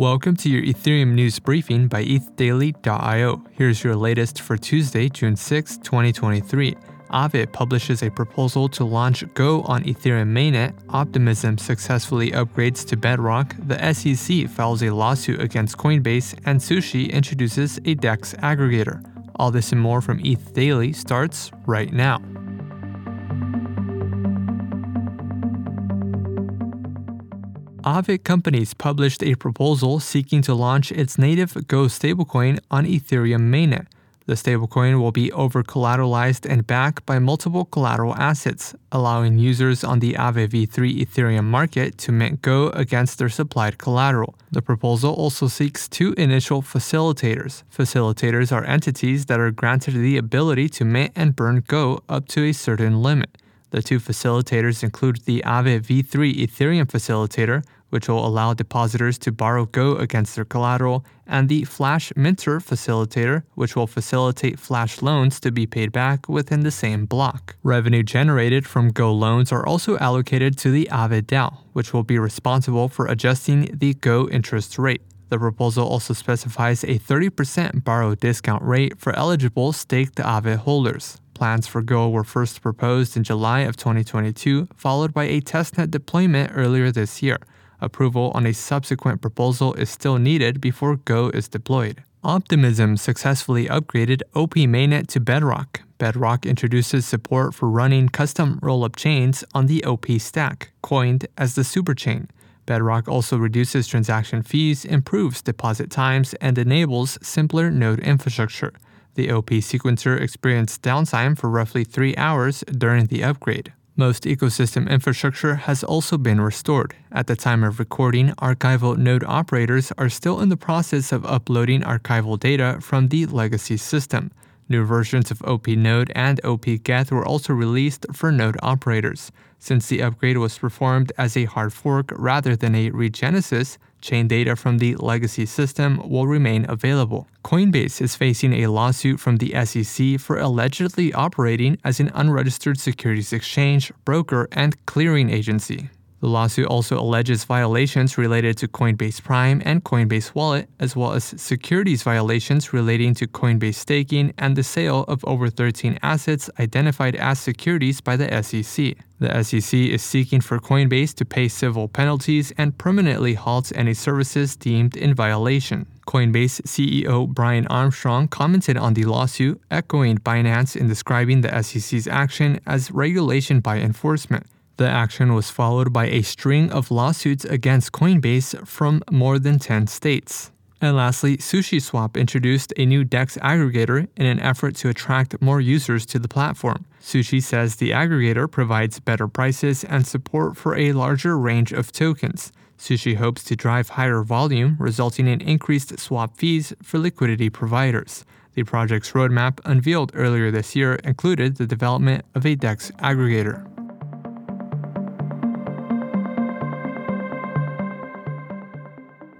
Welcome to your Ethereum news briefing by ETHDaily.io. Here's your latest for Tuesday, June 6, 2023. Aave publishes a proposal to launch GHO on Ethereum mainnet. Optimism successfully upgrades to Bedrock. The SEC files a lawsuit against Coinbase, and Sushi introduces a DEX aggregator. All this and more from ETH Daily starts right now. Aave Companies published a proposal seeking to launch its native GHO stablecoin on Ethereum mainnet. The stablecoin will be over collateralized and backed by multiple collateral assets, allowing users on the Aave v3 Ethereum market to mint GHO against their supplied collateral. The proposal also seeks two initial facilitators. Facilitators are entities that are granted the ability to mint and burn GHO up to a certain limit. The two facilitators include the Aave v3 Ethereum facilitator, which will allow depositors to borrow GHO against their collateral, and the Flash Minter facilitator, which will facilitate Flash loans to be paid back within the same block. Revenue generated from GHO loans are also allocated to the Aave DAO, which will be responsible for adjusting the GHO interest rate. The proposal also specifies a 30% borrow discount rate for eligible staked Aave holders. Plans for GHO were first proposed in July of 2022, followed by a testnet deployment earlier this year. Approval on a subsequent proposal is still needed before GHO is deployed. Optimism successfully upgraded OP mainnet to Bedrock. Bedrock introduces support for running custom rollup chains on the OP stack, coined as the superchain. Bedrock also reduces transaction fees, improves deposit times, and enables simpler node infrastructure. The OP sequencer experienced downtime for roughly three hours during the upgrade. Most ecosystem infrastructure has also been restored. At the time of recording, archival node operators are still in the process of uploading archival data from the legacy system. New versions of OP Node and OP Geth were also released for node operators. Since the upgrade was performed as a hard fork rather than a regenesis, chain data from the legacy system will remain available. Coinbase is facing a lawsuit from the SEC for allegedly operating as an unregistered securities exchange, broker, and clearing agency. The lawsuit also alleges violations related to Coinbase Prime and Coinbase Wallet, as well as securities violations relating to Coinbase staking and the sale of over 13 assets identified as securities by the SEC. The SEC is seeking for Coinbase to pay civil penalties and permanently halt any services deemed in violation. Coinbase CEO Brian Armstrong commented on the lawsuit, echoing Binance in describing the SEC's action as regulation by enforcement. The action was followed by a string of lawsuits against Coinbase from more than 10 states. And lastly, SushiSwap introduced a new DEX aggregator in an effort to attract more users to the platform. Sushi says the aggregator provides better prices and support for a larger range of tokens. Sushi hopes to drive higher volume, resulting in increased swap fees for liquidity providers. The project's roadmap, unveiled earlier this year, included the development of a DEX aggregator.